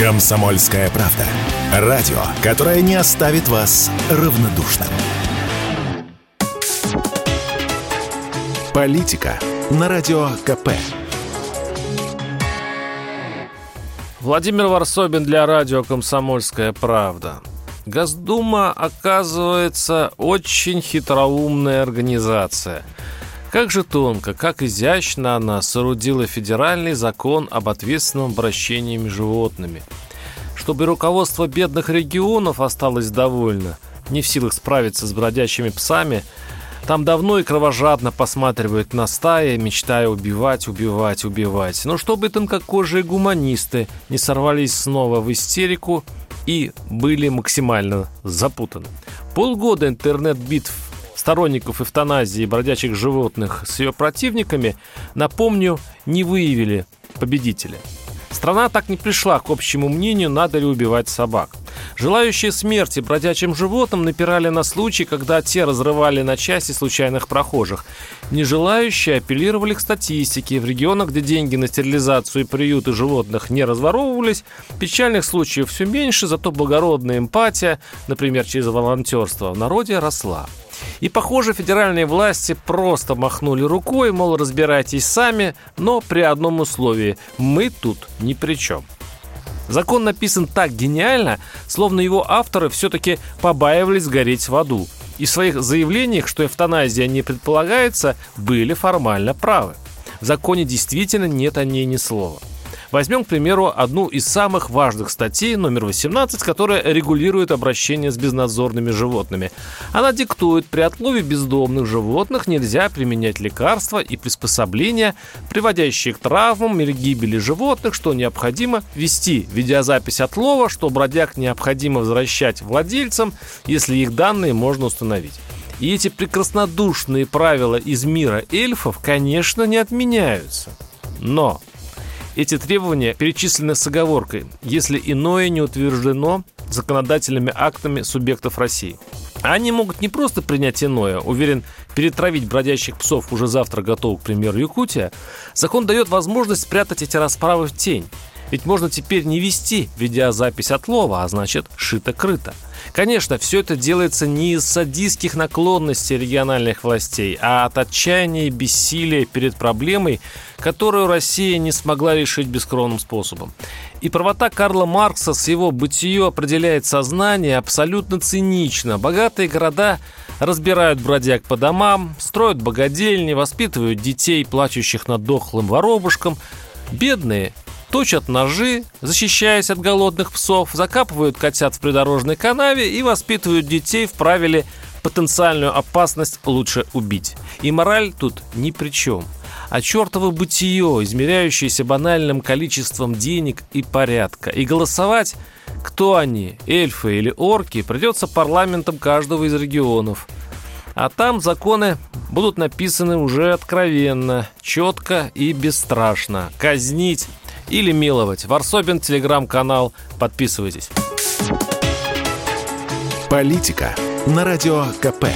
Комсомольская правда. Радио, которое не оставит вас равнодушным. Политика на Радио КП. Владимир Варсобин для радио «Комсомольская правда». Госдума, оказывается, очень хитроумная организация. Как же тонко, как изящно она соорудила федеральный закон об ответственном обращении с животными. Чтобы руководство бедных регионов осталось довольно, не в силах справиться с бродячими псами, там давно и кровожадно посматривают на стаи, мечтая убивать, убивать, убивать. Но чтобы тонкокожие гуманисты не сорвались снова в истерику и были максимально запутаны. Полгода интернет-битв сторонников эвтаназии бродячих животных с ее противниками, напомню, не выявили победителя. Страна так не пришла к общему мнению, надо ли убивать собак. Желающие смерти бродячим животным напирали на случай, когда те разрывали на части случайных прохожих. Нежелающие апеллировали к статистике. В регионах, где деньги на стерилизацию и приюты животных не разворовывались, печальных случаев все меньше, зато благородная эмпатия, например, через волонтерство, в народе росла. И, похоже, федеральные власти просто махнули рукой, мол, разбирайтесь сами, но при одном условии – мы тут ни при чем. Закон написан так гениально, словно его авторы все-таки побаивались гореть в аду. И в своих заявлениях, что эвтаназия не предполагается, были формально правы. В законе действительно нет о ней ни слова. Возьмем, к примеру, одну из самых важных статей, номер 18, которая регулирует обращение с безнадзорными животными. Она диктует, при отлове бездомных животных нельзя применять лекарства и приспособления, приводящие к травмам или гибели животных, что необходимо вести видеозапись отлова, что бродяг необходимо возвращать владельцам, если их данные можно установить. И эти прекраснодушные правила из мира эльфов, конечно, не отменяются. Но эти требования перечислены с оговоркой, если иное не утверждено законодательными актами субъектов России. Они могут не просто принять иное, уверен, перетравить бродящих псов уже завтра готов, к примеру, Якутия. Закон дает возможность спрятать эти расправы в тень. Ведь можно теперь не вести видеозапись отлова, а значит шито-крыто. Конечно, все это делается не из садистских наклонностей региональных властей, а от отчаяния и бессилия перед проблемой, которую Россия не смогла решить бескровным способом. И правота Карла Маркса с его бытие определяет сознание абсолютно цинично. Богатые города разбирают бродяг по домам, строят богадельни, воспитывают детей, плачущих над дохлым воробушком. Бедные точат ножи, защищаясь от голодных псов, закапывают котят в придорожной канаве и воспитывают детей в правиле потенциальную опасность лучше убить. И мораль тут ни при чем. А чертово бытие, измеряющееся банальным количеством денег и порядка. И голосовать, кто они, эльфы или орки, придется парламентам каждого из регионов. А там законы будут написаны уже откровенно, четко и бесстрашно. Казнить или миловать. Варсобин, телеграм-канал. Подписывайтесь. Политика на радио КП.